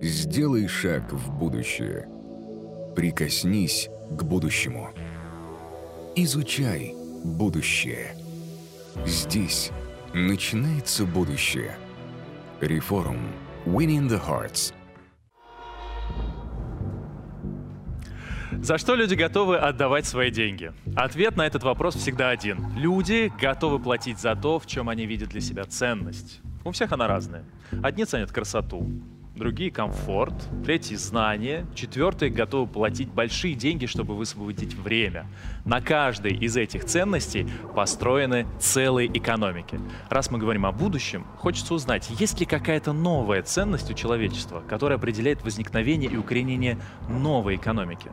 Сделай шаг в будущее. Прикоснись к будущему. Изучай будущее. Здесь начинается будущее. Реформ. Winning the Hearts. За что люди готовы отдавать свои деньги? Ответ на этот вопрос всегда один. Люди готовы платить за то, в чем они видят для себя ценность. У всех она разная. Одни ценят красоту, другие — комфорт, третьи — знания, четвертые готовы платить большие деньги, чтобы высвободить время. На каждой из этих ценностей построены целые экономики. Раз мы говорим о будущем, хочется узнать, есть ли какая-то новая ценность у человечества, которая определяет возникновение и укоренение новой экономики.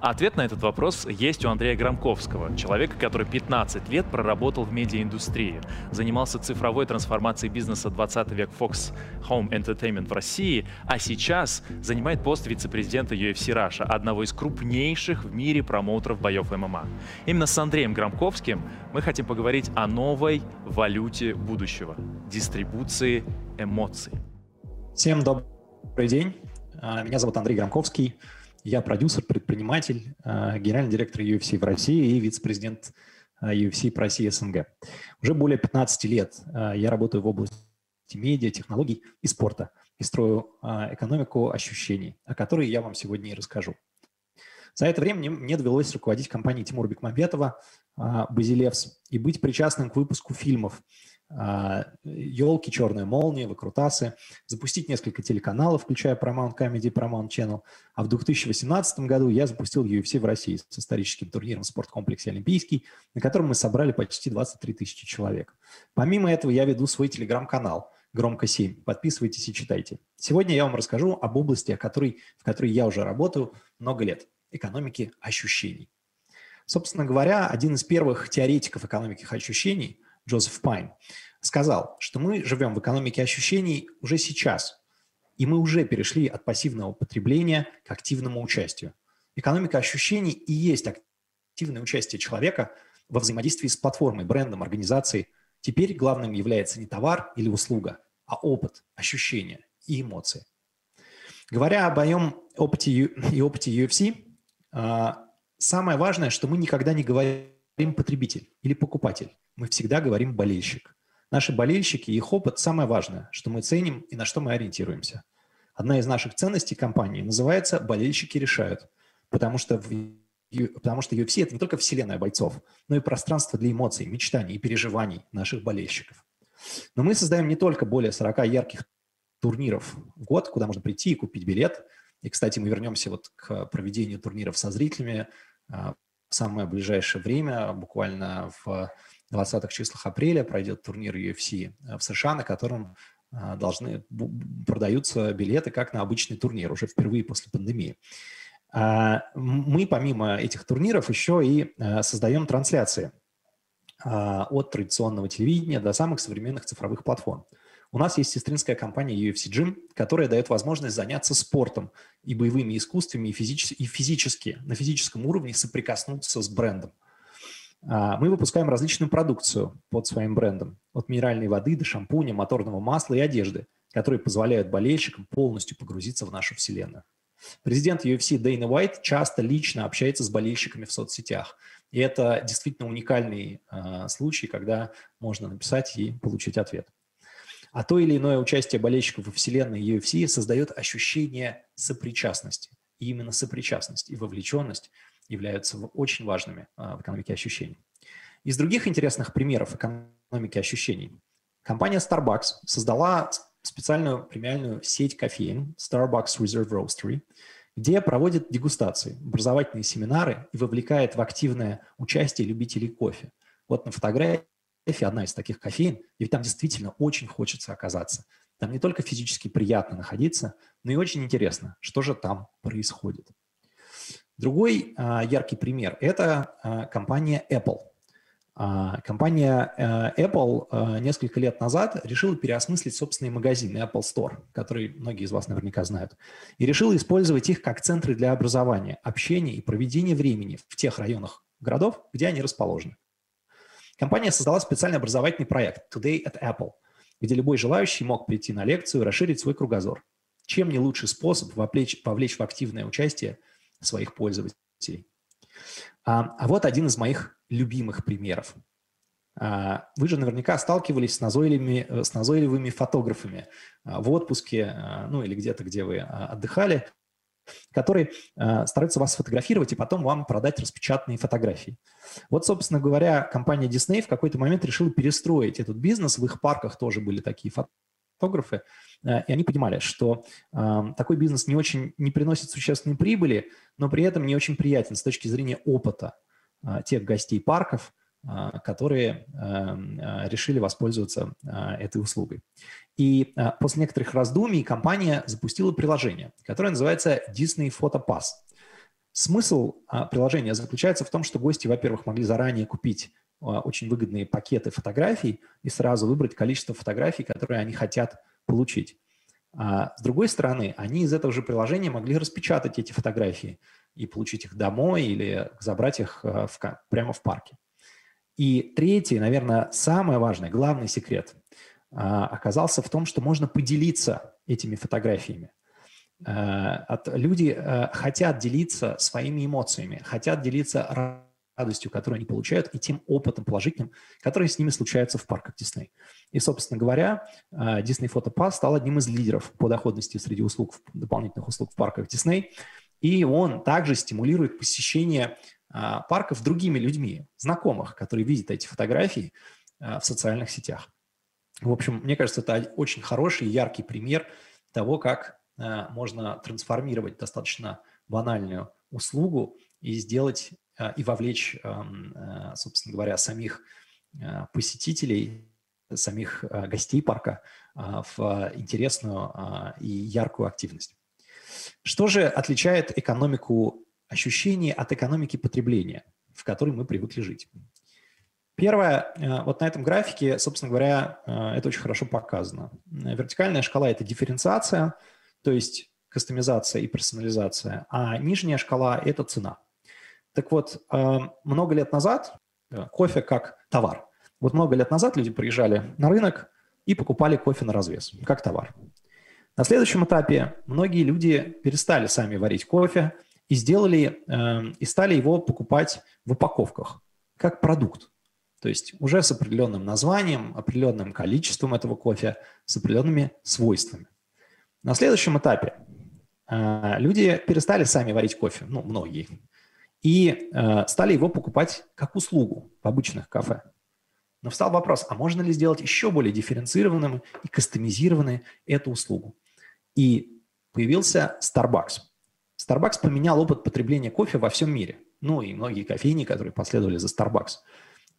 Ответ на этот вопрос есть у Андрея Громковского, человека, который 15 лет проработал в медиаиндустрии, занимался цифровой трансформацией бизнеса 20 век Fox Home Entertainment в России а сейчас занимает пост вице-президента UFC Russia, одного из крупнейших в мире промоутеров боев ММА. Именно с Андреем Громковским мы хотим поговорить о новой валюте будущего – дистрибуции эмоций. Всем добрый день. А, меня зовут Андрей Громковский. Я продюсер, предприниматель, а, генеральный директор UFC в России и вице-президент UFC по России СНГ. Уже более 15 лет а, я работаю в области медиа, технологий и спорта – и строю а, экономику ощущений, о которой я вам сегодня и расскажу. За это время мне, довелось руководить компанией Тимура Бекмамбетова а, «Базилевс» и быть причастным к выпуску фильмов «Елки», «Черная молния», «Выкрутасы», запустить несколько телеканалов, включая Paramount Comedy Paramount Channel. А в 2018 году я запустил UFC в России с историческим турниром в спорткомплексе «Олимпийский», на котором мы собрали почти 23 тысячи человек. Помимо этого я веду свой телеграм-канал – громко 7. Подписывайтесь и читайте. Сегодня я вам расскажу об области, о которой, в которой я уже работаю много лет – экономики ощущений. Собственно говоря, один из первых теоретиков экономики ощущений, Джозеф Пайн, сказал, что мы живем в экономике ощущений уже сейчас, и мы уже перешли от пассивного потребления к активному участию. Экономика ощущений и есть активное участие человека во взаимодействии с платформой, брендом, организацией. Теперь главным является не товар или услуга, а опыт, ощущения и эмоции. Говоря об моем опыте и опыте UFC, а, самое важное, что мы никогда не говорим потребитель или покупатель. Мы всегда говорим болельщик. Наши болельщики и их опыт – самое важное, что мы ценим и на что мы ориентируемся. Одна из наших ценностей компании называется «болельщики решают», потому что, в, потому что UFC – это не только вселенная бойцов, но и пространство для эмоций, мечтаний и переживаний наших болельщиков. Но мы создаем не только более 40 ярких турниров в год, куда можно прийти и купить билет. И, кстати, мы вернемся вот к проведению турниров со зрителями а, в самое ближайшее время, буквально в 20-х числах апреля пройдет турнир UFC в США, на котором а, должны продаются билеты как на обычный турнир, уже впервые после пандемии. А, мы помимо этих турниров еще и создаем трансляции а, от традиционного телевидения до самых современных цифровых платформ. У нас есть сестринская компания UFC Gym, которая дает возможность заняться спортом и боевыми искусствами и, физически, и физически, на физическом уровне соприкоснуться с брендом. А, мы выпускаем различную продукцию под своим брендом, от минеральной воды до шампуня, моторного масла и одежды, которые позволяют болельщикам полностью погрузиться в нашу вселенную. Президент UFC Дэйна Уайт часто лично общается с болельщиками в соцсетях. И это действительно уникальный э, случай, когда можно написать и получить ответ. А то или иное участие болельщиков во вселенной UFC создает ощущение сопричастности. И именно сопричастность и вовлеченность являются очень важными э, в экономике ощущений. Из других интересных примеров экономики ощущений. Компания Starbucks создала специальную премиальную сеть кофеин Starbucks Reserve Roastery, где проводит дегустации, образовательные семинары и вовлекает в активное участие любителей кофе. Вот на фотографии одна из таких кофеин, и там действительно очень хочется оказаться. Там не только физически приятно находиться, но и очень интересно, что же там происходит. Другой а, яркий пример – это а, компания Apple – компания э, Apple э, несколько лет назад решила переосмыслить собственные магазины Apple Store, который многие из вас наверняка знают, и решила использовать их как центры для образования, общения и проведения времени в тех районах городов, где они расположены. Компания создала специальный образовательный проект Today at Apple, где любой желающий мог прийти на лекцию и расширить свой кругозор. Чем не лучший способ вовлечь, повлечь в активное участие своих пользователей? А, а вот один из моих любимых примеров. А, вы же наверняка сталкивались с назойливыми, э, с назойливыми фотографами а, в отпуске, а, ну или где-то, где вы отдыхали, которые стараются вас сфотографировать и потом вам продать распечатанные фотографии. Вот, собственно говоря, компания Disney в какой-то момент решила перестроить этот бизнес. В их парках тоже были такие фотографы, и они понимали, что такой бизнес не очень не приносит существенной прибыли, но при этом не очень приятен с точки зрения опыта тех гостей парков – а, которые эм, а, решили воспользоваться а, этой услугой. И после некоторых раздумий компания запустила приложение, которое называется Disney Photo Pass. Смысл приложения заключается в том, что гости, во-первых, могли заранее купить очень выгодные пакеты фотографий и сразу выбрать количество фотографий, которые они хотят получить. А с другой стороны, они из этого же приложения могли распечатать эти фотографии и получить их домой или забрать их в, прямо в парке. И третий, наверное, самое важное, главный секрет а, оказался в том, что можно поделиться этими фотографиями. А, люди хотят делиться своими эмоциями, хотят делиться радостью, которую они получают, и тем опытом положительным, который с ними случается в парках Disney. И, собственно говоря, Disney Photo Pass стал одним из лидеров по доходности среди услуг, дополнительных услуг в парках Disney, и он также стимулирует посещение а, парков другими людьми, знакомых, которые видят эти фотографии а, в социальных сетях. В общем, мне кажется, это очень хороший, яркий пример того, как а, можно трансформировать достаточно банальную услугу и сделать и вовлечь, собственно говоря, самих посетителей, самих гостей парка в интересную и яркую активность. Что же отличает экономику ощущение от экономики потребления, в которой мы привыкли жить. Первое, э, вот на этом графике, собственно говоря, э, это очень хорошо показано. Вертикальная шкала – это дифференциация, то есть кастомизация и персонализация, а нижняя шкала – это цена. Так вот, э, много лет назад кофе как товар. Вот много лет назад люди приезжали на рынок и покупали кофе на развес, как товар. На следующем этапе многие люди перестали сами варить кофе, и сделали, э, и стали его покупать в упаковках, как продукт. То есть уже с определенным названием, определенным количеством этого кофе, с определенными свойствами. На следующем этапе э, люди перестали сами варить кофе, ну, многие, и э, стали его покупать как услугу в обычных кафе. Но встал вопрос, а можно ли сделать еще более дифференцированным и кастомизированной эту услугу? И появился Starbucks – Starbucks поменял опыт потребления кофе во всем мире. Ну и многие кофейни, которые последовали за Starbucks.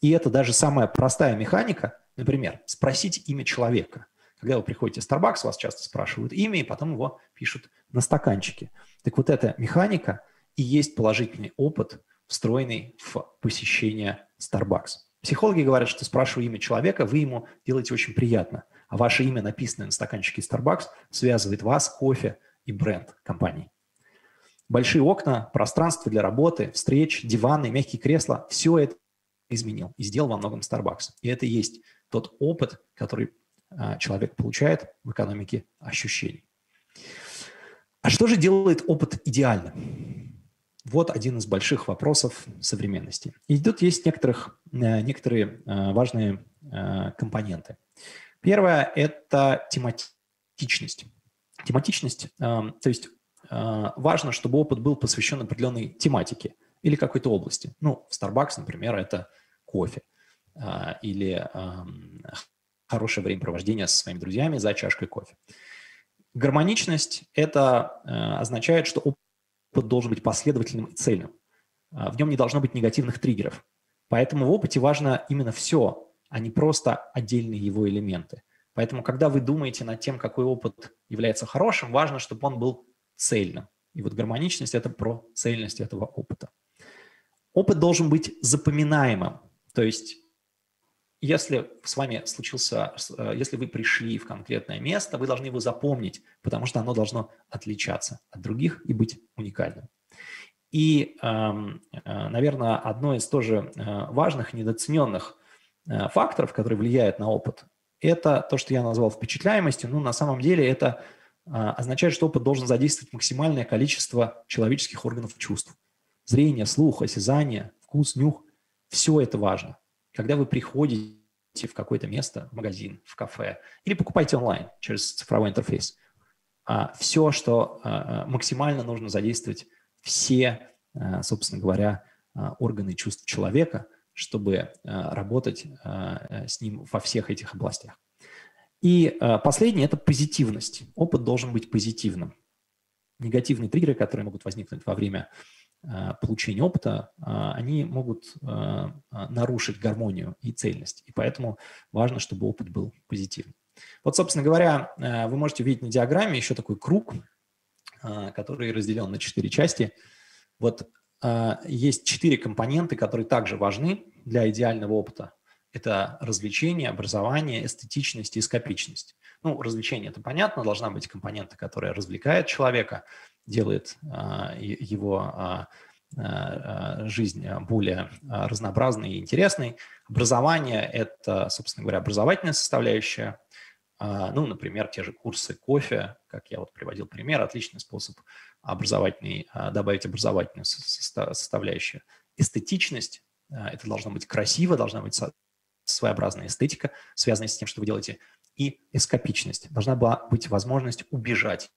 И это даже самая простая механика, например, спросить имя человека. Когда вы приходите в Starbucks, вас часто спрашивают имя, и потом его пишут на стаканчике. Так вот эта механика и есть положительный опыт, встроенный в посещение Starbucks. Психологи говорят, что спрашивая имя человека, вы ему делаете очень приятно, а ваше имя, написанное на стаканчике Starbucks, связывает вас, кофе и бренд компании. Большие окна, пространство для работы, встреч, диваны, мягкие кресла – все это изменил и сделал во многом Starbucks. И это есть тот опыт, который а, человек получает в экономике ощущений. А что же делает опыт идеальным? Вот один из больших вопросов современности. И тут есть некоторых, э, некоторые э, важные э, компоненты. Первое – это тематичность. Тематичность, то есть а, важно, чтобы опыт был посвящен определенной тематике или какой-то области. Ну, в Starbucks, например, это кофе а, или хорошее времяпровождение со своими друзьями за чашкой кофе. Гармоничность – это а, означает, что опыт должен быть последовательным и цельным. В нем не должно быть негативных триггеров. Поэтому в опыте важно именно все, а не просто отдельные его элементы. Поэтому, когда вы думаете над тем, какой опыт является хорошим, важно, чтобы он был цельным. И вот гармоничность – это про цельность этого опыта. Опыт должен быть запоминаемым. То есть если с вами случился, э, если вы пришли в конкретное место, вы должны его запомнить, потому что оно должно отличаться от других и быть уникальным. И, эм, э, наверное, одно из тоже э, важных, недооцененных факторов, который влияет на опыт, это то, что я назвал впечатляемостью. Ну, на самом деле это означает, что опыт должен задействовать максимальное количество человеческих органов чувств. Зрение, слух, осязание, вкус, нюх – все это важно. Когда вы приходите в какое-то место, в магазин, в кафе, или покупаете онлайн через цифровой интерфейс, все, что максимально нужно задействовать все, собственно говоря, органы чувств человека, чтобы работать с ним во всех этих областях. И э, последнее – это позитивность. Опыт должен быть позитивным. Негативные триггеры, которые могут возникнуть во время получения опыта, они могут нарушить гармонию и цельность. И поэтому важно, чтобы опыт был позитивным. Вот, собственно говоря, вы можете увидеть на диаграмме еще такой круг, который разделен на четыре части. Вот есть четыре компоненты, которые также важны для идеального опыта. Это развлечение, образование, эстетичность и скопичность. Ну, развлечение – это понятно, должна быть компонента, которая развлекает человека, делает а, его а, а, жизнь более а, разнообразной и интересной. Образование – это, собственно говоря, образовательная составляющая. А, ну, например, те же курсы кофе, как я вот приводил пример, отличный способ образовательный, а, добавить образовательную составляющую. Эстетичность – это должно быть красиво, должна быть своеобразная эстетика, связанная с тем, что вы делаете, и эскапичность. Должна была быть возможность убежать.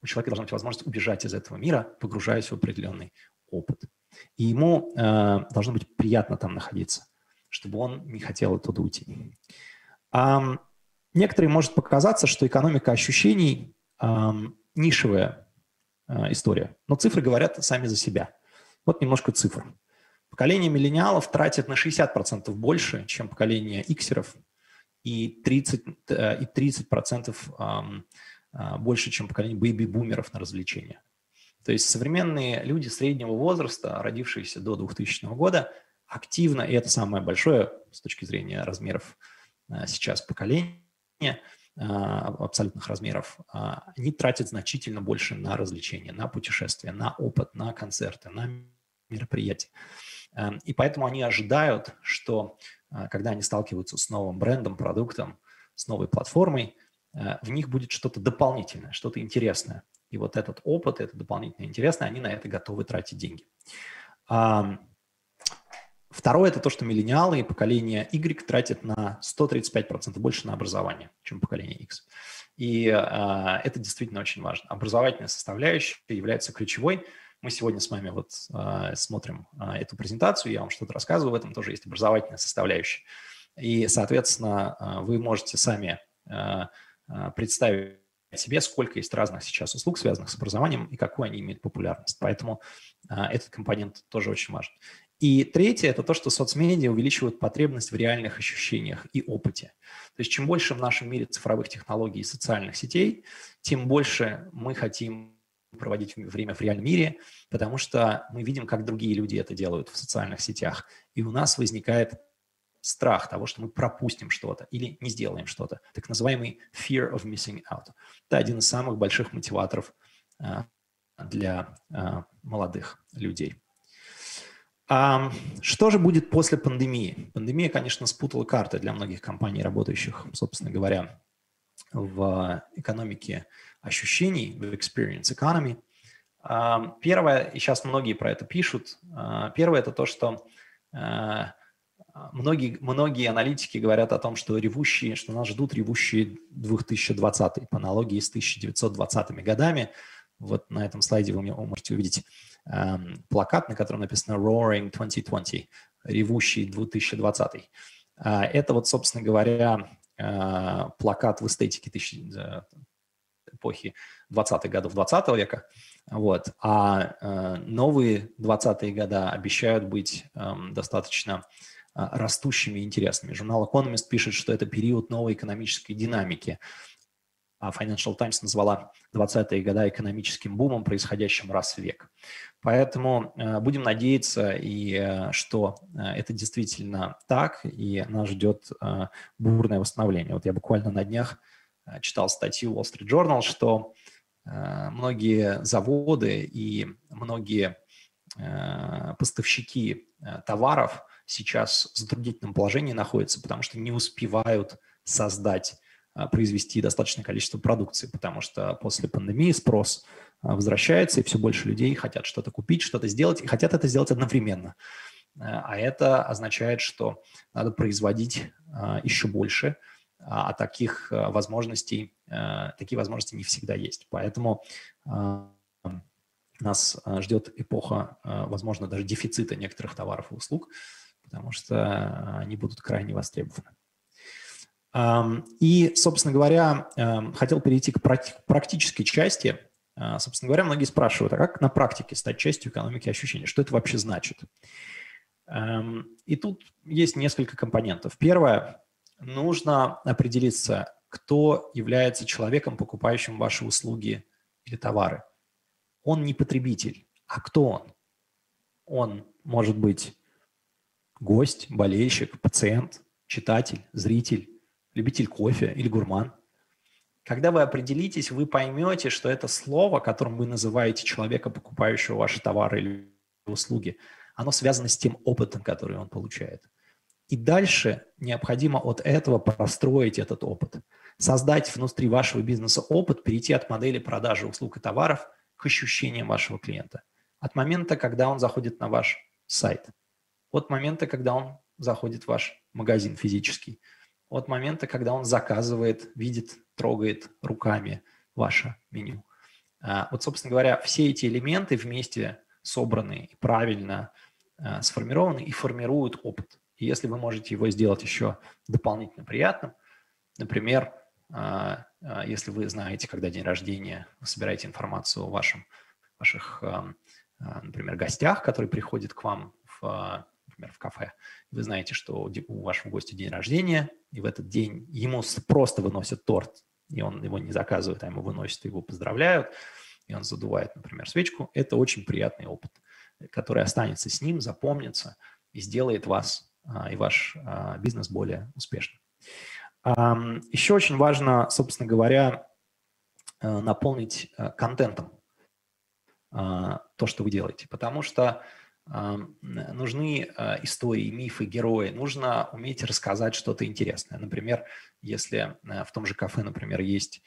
У человека должна быть возможность убежать из этого мира, погружаясь в определенный опыт. И ему э, должно быть приятно там находиться, чтобы он не хотел оттуда уйти. А, некоторые может показаться, что экономика ощущений нишевая история, но цифры говорят сами за себя. Вот немножко цифр. Поколение миллениалов тратит на 60% больше, чем поколение иксеров, и 30%, э, и 30% а, больше, чем поколение бэйби-бумеров на развлечения. То есть современные люди среднего возраста, родившиеся до 2000 года, активно, и это самое большое с точки зрения размеров э, сейчас поколения, э, абсолютных размеров, они тратят значительно больше на развлечения, на путешествия, на опыт, на концерты, на мероприятия. Эм, и поэтому они ожидают, что э, когда они сталкиваются с новым брендом, продуктом, с новой платформой, э, в них будет что-то дополнительное, что-то интересное. И вот этот опыт, это дополнительное интересное, они на это готовы тратить деньги. Второе – это то, что миллениалы и поколение Y тратят на 135% больше на образование, чем поколение X. И э, это действительно очень важно. Образовательная составляющая является ключевой – мы сегодня с вами вот э, смотрим э, эту презентацию, я вам что-то рассказываю, в этом тоже есть образовательная составляющая. И, соответственно, э, вы можете сами э, представить себе, сколько есть разных сейчас услуг, связанных с образованием, и какую они имеют популярность. Поэтому э, этот компонент тоже очень важен. И третье – это то, что соцмедиа увеличивают потребность в реальных ощущениях и опыте. То есть чем больше в нашем мире цифровых технологий и социальных сетей, тем больше мы хотим проводить время в реальном мире, потому что мы видим, как другие люди это делают в социальных сетях. И у нас возникает страх того, что мы пропустим что-то или не сделаем что-то. Так называемый fear of missing out. Это один из самых больших мотиваторов а, для а, молодых людей. А что же будет после пандемии? Пандемия, конечно, спутала карты для многих компаний, работающих, собственно говоря, в экономике ощущений, в experience economy. Первое, и сейчас многие про это пишут, а, первое это то, что а, многие, многие аналитики говорят о том, что ревущие, что нас ждут ревущие 2020 по аналогии с 1920-ми годами. Вот на этом слайде вы можете увидеть плакат, на котором написано Roaring 2020, ревущий 2020. А, это вот, собственно говоря, плакат в эстетике эпохи 20-х годов 20 века. Вот. А э, новые 20-е года обещают быть э, достаточно э, растущими и интересными. Журнал Economist пишет, что это период новой экономической динамики. А Financial Times назвала 20-е годы экономическим бумом, происходящим раз в век. Поэтому э, будем надеяться, и, э, что э, это действительно так, и нас ждет бурное восстановление. Вот я буквально на днях читал статью Wall Street Journal, что многие заводы и многие поставщики товаров сейчас в затруднительном положении находятся, потому что не успевают создать произвести достаточное количество продукции, потому что после пандемии спрос возвращается, и все больше людей хотят что-то купить, что-то сделать, и хотят это сделать одновременно. А это означает, что надо производить еще больше, а таких возможностей, такие возможности не всегда есть. Поэтому нас ждет эпоха, возможно, даже дефицита некоторых товаров и услуг, потому что они будут крайне востребованы. И, собственно говоря, хотел перейти к практической части. А, собственно говоря, многие спрашивают, а как на практике стать частью экономики ощущений? Что это вообще значит? И тут есть несколько компонентов. Первое, нужно определиться, кто является человеком, покупающим ваши услуги или товары. Он не потребитель, а кто он? Он может быть гость, болельщик, пациент, читатель, зритель, любитель кофе или гурман. Когда вы определитесь, вы поймете, что это слово, которым вы называете человека, покупающего ваши товары или услуги, оно связано с тем опытом, который он получает. И дальше необходимо от этого простроить этот опыт, создать внутри вашего бизнеса опыт, перейти от модели продажи услуг и товаров к ощущениям вашего клиента. От момента, когда он заходит на ваш сайт, от момента, когда он заходит в ваш магазин физический, от момента, когда он заказывает, видит, трогает руками ваше меню. А, вот, собственно говоря, все эти элементы вместе собраны и правильно а, сформированы и формируют опыт. И если вы можете его сделать еще дополнительно приятным, например, а, если вы знаете, когда день рождения, вы собираете информацию о вашем, ваших, например, гостях, которые приходят к вам в например, в кафе, вы знаете, что у вашего гостя день рождения, и в этот день ему просто выносят торт, и он его не заказывает, а ему выносят, его поздравляют, и он задувает, например, свечку, это очень приятный опыт, который останется с ним, запомнится и сделает вас а, и ваш а, бизнес более успешным. Еще очень важно, собственно говоря, э, наполнить э, контентом а, то, что вы делаете, потому что нужны а, истории, мифы, герои. Нужно уметь рассказать что-то интересное. Например, если э, в том же кафе, например, есть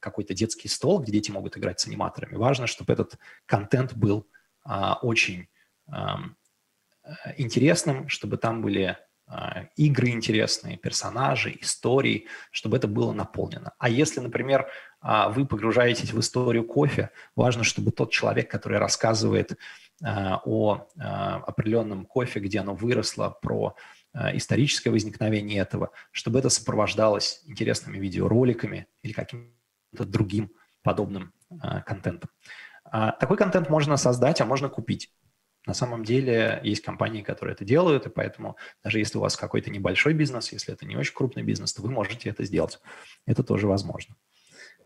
какой-то детский стол, где дети могут играть с аниматорами, важно, чтобы этот контент был а, очень интересным, чтобы там были а, игры интересные, персонажи, истории, чтобы это было наполнено. А если, например, а, вы погружаетесь в историю кофе, важно, чтобы тот человек, который рассказывает а, о определенном кофе, где оно выросло, про историческое возникновение этого, чтобы это сопровождалось интересными видеороликами или каким-то другим подобным контентом. Такой контент можно создать, а можно купить. На самом деле есть компании, которые это делают, и поэтому даже если у вас какой-то небольшой бизнес, если это не очень крупный бизнес, то вы можете это сделать. Это тоже возможно.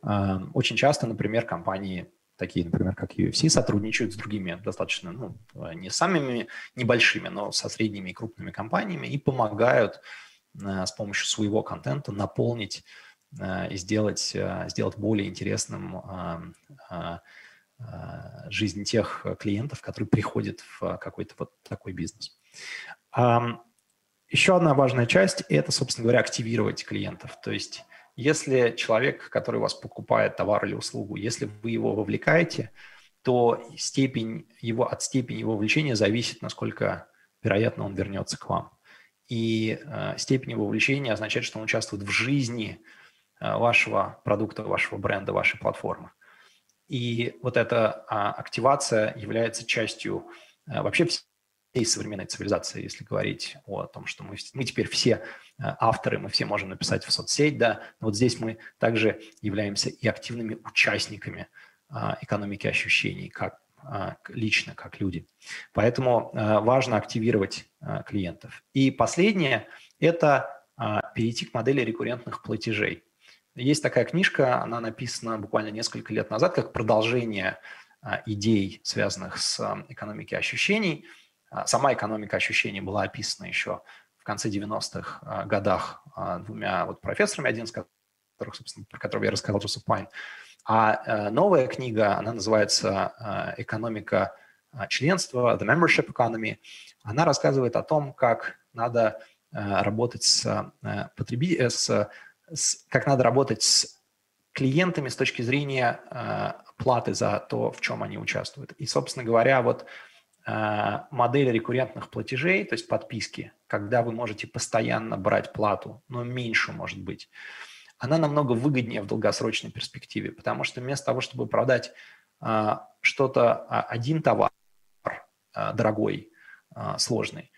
А, очень часто, например, компании такие, например, как UFC, сотрудничают с другими достаточно, ну, не самыми небольшими, но со средними и крупными компаниями и помогают а, с помощью своего контента наполнить а, и сделать, сделать более интересным Э, жизнь тех клиентов, которые приходят в какой-то вот такой бизнес. Еще одна важная часть – это, собственно говоря, активировать клиентов. То есть если человек, который у вас покупает товар или услугу, если вы его вовлекаете, то степень его, от степени его вовлечения зависит, насколько вероятно он вернется к вам. И э, степень его вовлечения означает, что он участвует в жизни э, вашего продукта, вашего бренда, вашей платформы. И вот эта а, активация является частью а, вообще всей современной цивилизации, если говорить о том, что мы, мы теперь все а, авторы, мы все можем написать в соцсеть, да, но вот здесь мы также являемся и активными участниками а, экономики ощущений, как а, лично, как люди. Поэтому а, важно активировать а, клиентов. И последнее – это а, перейти к модели рекуррентных платежей. Есть такая книжка, она написана буквально несколько лет назад, как продолжение а, идей, связанных с а, экономикой ощущений. А, сама экономика ощущений была описана еще в конце 90-х годах двумя вот профессорами, один из которых, собственно, про которого я рассказал, Джозеф Пайн. А новая книга, она называется «Экономика членства», «The Membership Economy». Она рассказывает о том, как надо работать с потребителями, с, с, как надо работать с клиентами с точки зрения платы за то, в чем они участвуют. И, собственно говоря, вот модель рекуррентных платежей, то есть подписки, когда вы можете постоянно брать плату, но меньше может быть, она намного выгоднее в долгосрочной перспективе, потому что вместо того, чтобы продать а, что-то, а, один товар а, дорогой, а, сложный,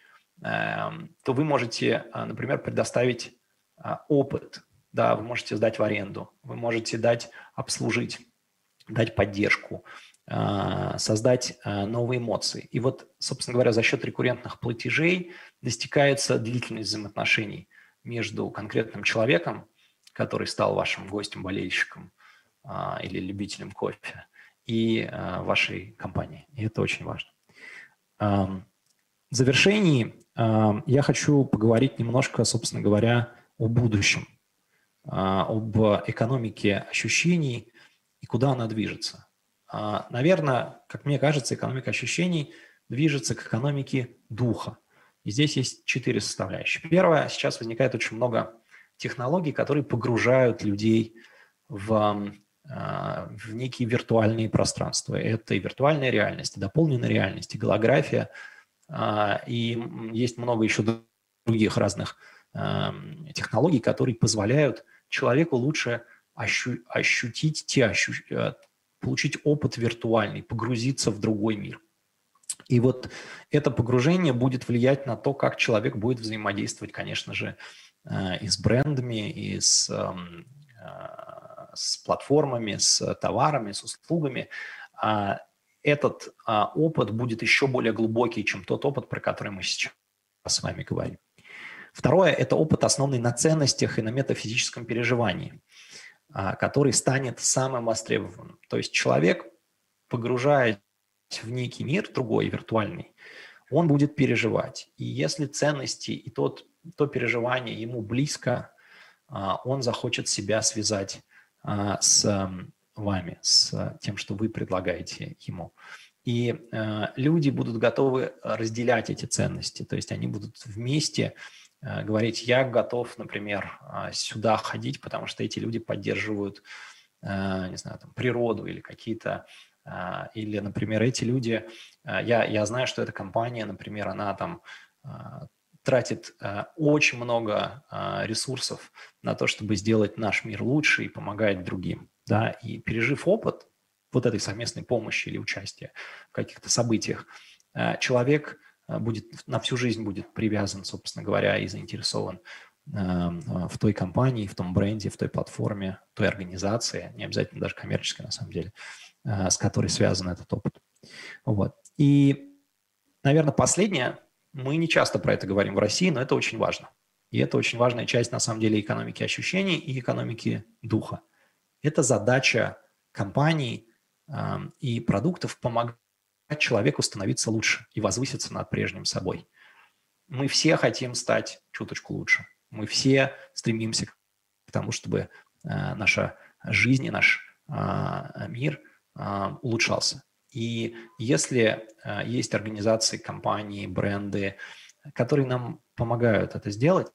а, то вы можете, а, например, предоставить а, опыт, да, вы можете сдать в аренду, вы можете дать обслужить, дать поддержку, а, создать а, новые эмоции. И вот, собственно говоря, за счет рекуррентных платежей достигается длительность взаимоотношений между конкретным человеком, который стал вашим гостем, болельщиком а, или любителем кофе, и вашей компании. И это очень важно. В завершении я хочу поговорить немножко, собственно говоря, о будущем, об экономике ощущений и куда она движется. А, наверное, как мне кажется, экономика ощущений движется к экономике духа. И здесь есть четыре составляющие. Первое, сейчас возникает очень много технологий, которые погружают людей в, а, в некие виртуальные пространства. Это и виртуальная реальность, и дополненная реальность, и голография, а, и есть много еще других разных а, технологий, которые позволяют человеку лучше ощу ощутить те ощу получить опыт виртуальный, погрузиться в другой мир. И вот это погружение будет влиять на то, как человек будет взаимодействовать, конечно же, Э, и с брендами, и с, эм, э, с платформами, с товарами, с услугами, а этот а, опыт будет еще более глубокий, чем тот опыт, про который мы сейчас с вами говорим. Второе – это опыт, основанный на ценностях и на метафизическом переживании, а, который станет самым востребованным. То есть человек, погружаясь в некий мир другой, виртуальный, он будет переживать. И если ценности и тот то переживание ему близко, а, он захочет себя связать а, с вами, с тем, что вы предлагаете ему. И э, люди будут готовы разделять эти ценности, то есть они будут вместе говорить, я готов, например, а, сюда ходить, потому что эти люди поддерживают, э, не знаю, там, природу или какие-то или, например, эти люди, я, я знаю, что эта компания, например, она там тратит э, очень много э, ресурсов на то, чтобы сделать наш мир лучше и помогать другим. Да? И пережив опыт вот этой совместной помощи или участия в каких-то событиях, э, человек э, будет на всю жизнь будет привязан, собственно говоря, и заинтересован э, в той компании, в том бренде, в той платформе, той организации, не обязательно даже коммерческой на самом деле, э, с которой связан этот опыт. Вот. И, наверное, последнее, мы не часто про это говорим в России, но это очень важно. И это очень важная часть, на самом деле, экономики ощущений и экономики духа. Это задача компаний э, и продуктов помогать человеку становиться лучше и возвыситься над прежним собой. Мы все хотим стать чуточку лучше. Мы все стремимся к тому, чтобы э, наша жизнь и наш э, мир э, улучшался. И если э, есть организации, компании, бренды, которые нам помогают это сделать,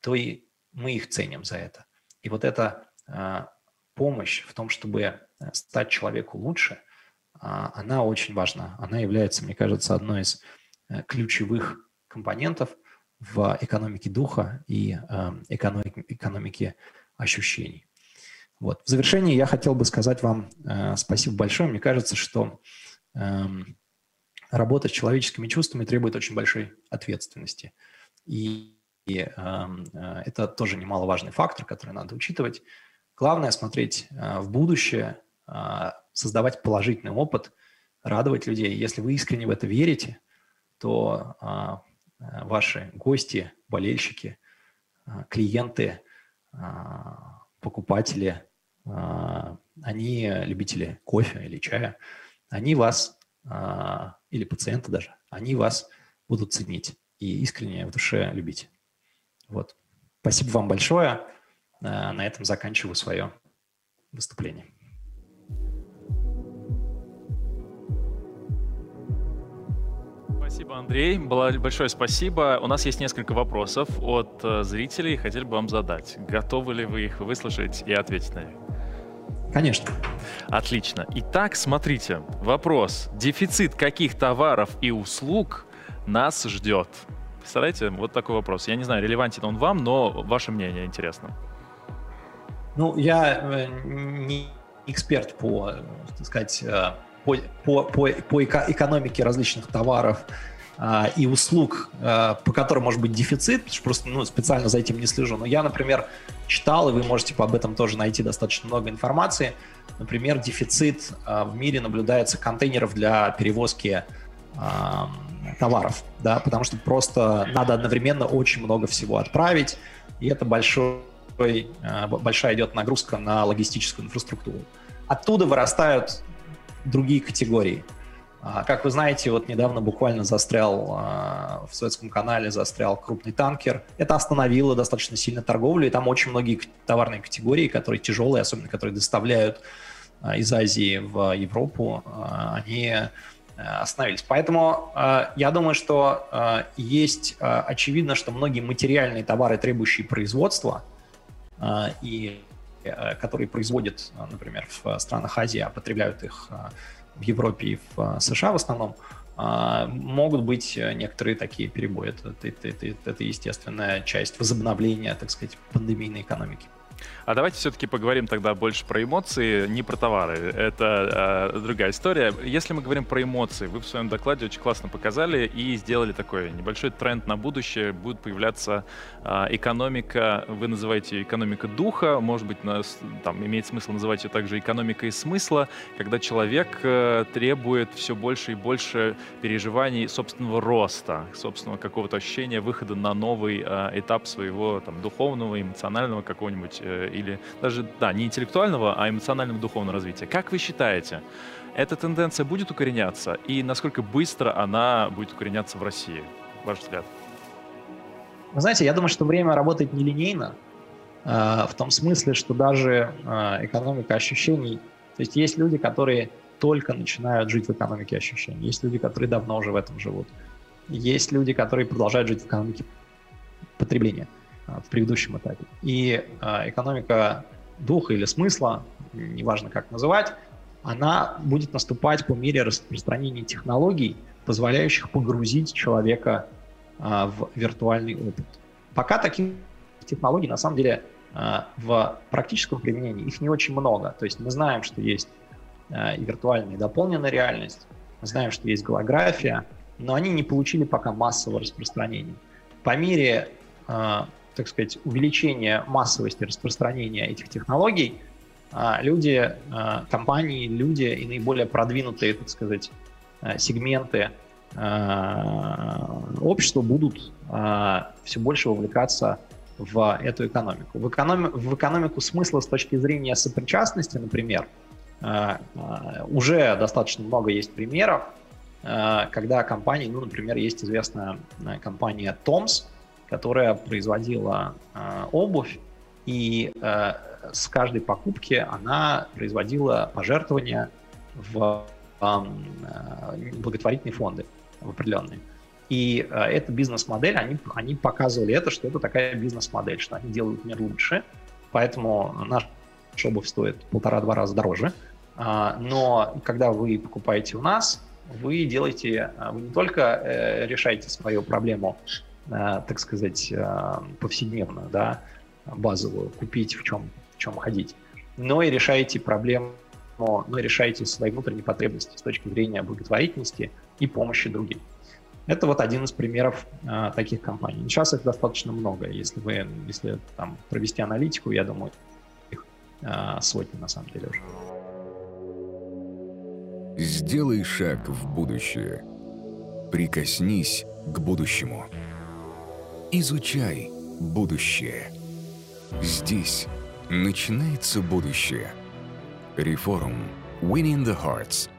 то и мы их ценим за это. И вот эта э, помощь в том, чтобы э, стать человеку лучше, она очень важна. Она является, мне кажется, одной из ключевых компонентов в экономике духа и экономике ощущений. Вот. В завершении я хотел бы сказать вам э, спасибо большое. Мне кажется, что э, работа с человеческими чувствами требует очень большой ответственности. И, эм, э, это тоже немаловажный фактор, который надо учитывать. Главное смотреть э, в будущее, э, создавать положительный опыт, радовать людей. Если вы искренне в это верите, то э, э ваши гости, болельщики, э, клиенты, покупатели а, они любители кофе или чая, они вас, а, или пациенты даже, они вас будут ценить и искренне в душе любить. Вот. Спасибо вам большое. А, на этом заканчиваю свое выступление. Спасибо, Андрей. Большое спасибо. У нас есть несколько вопросов от э, зрителей. Хотели бы вам задать. Готовы ли вы их выслушать и ответить на них? Конечно. Отлично. Итак, смотрите. Вопрос. Дефицит каких товаров и услуг нас ждет? Представляете, вот такой вопрос. Я не знаю, релевантен он вам, но ваше мнение интересно. Ну, я э, не эксперт по, так сказать, э, по, по, по, по экономике различных товаров а, и услуг, а, по которым может быть дефицит, потому что просто ну, специально за этим не слежу. Но я, например, читал, и вы можете об этом тоже найти достаточно много информации. Например, дефицит а, в мире наблюдается контейнеров для перевозки а, товаров, да, потому что просто надо одновременно очень много всего отправить, и это большой, а, большая идет нагрузка на логистическую инфраструктуру. Оттуда вырастают другие категории. А, как вы знаете, вот недавно буквально застрял а, в Советском канале, застрял крупный танкер. Это остановило достаточно сильно торговлю, и там очень многие товарные категории, которые тяжелые, особенно которые доставляют а, из Азии в Европу, они остановились. Поэтому я думаю, что есть очевидно, что многие материальные товары, требующие производства, и которые производят, э, например, в странах Азии, а потребляют их э, в Европе и в США в основном, могут быть некоторые такие перебои. Это, это, это, это естественная часть возобновления, так сказать, пандемийной экономики. А давайте все-таки поговорим тогда больше про эмоции, не про товары. Это э, другая история. Если мы говорим про эмоции, вы в своем докладе очень классно показали и сделали такой небольшой тренд на будущее. Будет появляться э, экономика, вы называете ее экономика духа, может быть, нас, там имеет смысл называть ее также экономикой смысла, когда человек э, требует все больше и больше переживаний собственного роста, собственного какого-то ощущения выхода на новый э, этап своего там, духовного, эмоционального какого-нибудь Э, или даже, да, не интеллектуального, а эмоционального духовного развития. Как вы считаете, эта тенденция будет укореняться и насколько быстро она будет укореняться в России? Ваш взгляд. Вы знаете, я думаю, что время работает нелинейно, э, в том смысле, что даже э, экономика ощущений, то есть есть люди, которые только начинают жить в экономике ощущений, есть люди, которые давно уже в этом живут, есть люди, которые продолжают жить в экономике потребления. А, в предыдущем этапе. И а, экономика духа или смысла, неважно как называть, она будет наступать по мере распространения технологий, позволяющих погрузить человека а, в виртуальный опыт. Пока таких технологий, на самом деле, в практическом применении их не очень много. То есть мы знаем, что есть и виртуальная и дополненная реальность, мы знаем, что есть голография, но они не получили пока массового распространения. По мере так сказать, увеличения массовости распространения этих технологий, а, люди, а, компании, люди и наиболее продвинутые, так сказать, а, сегменты общества будут все больше вовлекаться в эту экономику. В, экономи- в экономику смысла с точки зрения сопричастности, например, уже достаточно много есть примеров, когда компании, ну, например, есть известная компания Toms, которая производила э, обувь, и э, с каждой покупки она производила пожертвования в э, благотворительные фонды в определенные. И э, эта бизнес-модель, они, они показывали это, что это такая бизнес-модель, что они делают мир лучше, поэтому наша обувь стоит полтора-два раза дороже. Э, но когда вы покупаете у нас, вы делаете, вы не только э, решаете свою проблему так сказать, э, повседневную, да, базовую, купить, в чем, в чем ходить, но и решаете проблему, но и решаете свои внутренние потребности с точки зрения благотворительности и помощи другим. Это вот один из примеров э, таких компаний. Сейчас их достаточно много. Если вы, если там провести аналитику, я думаю, их э, сотни на самом деле уже. Сделай шаг в будущее. Прикоснись к будущему. Изучай будущее. Здесь начинается будущее. Реформ. Winning the Hearts.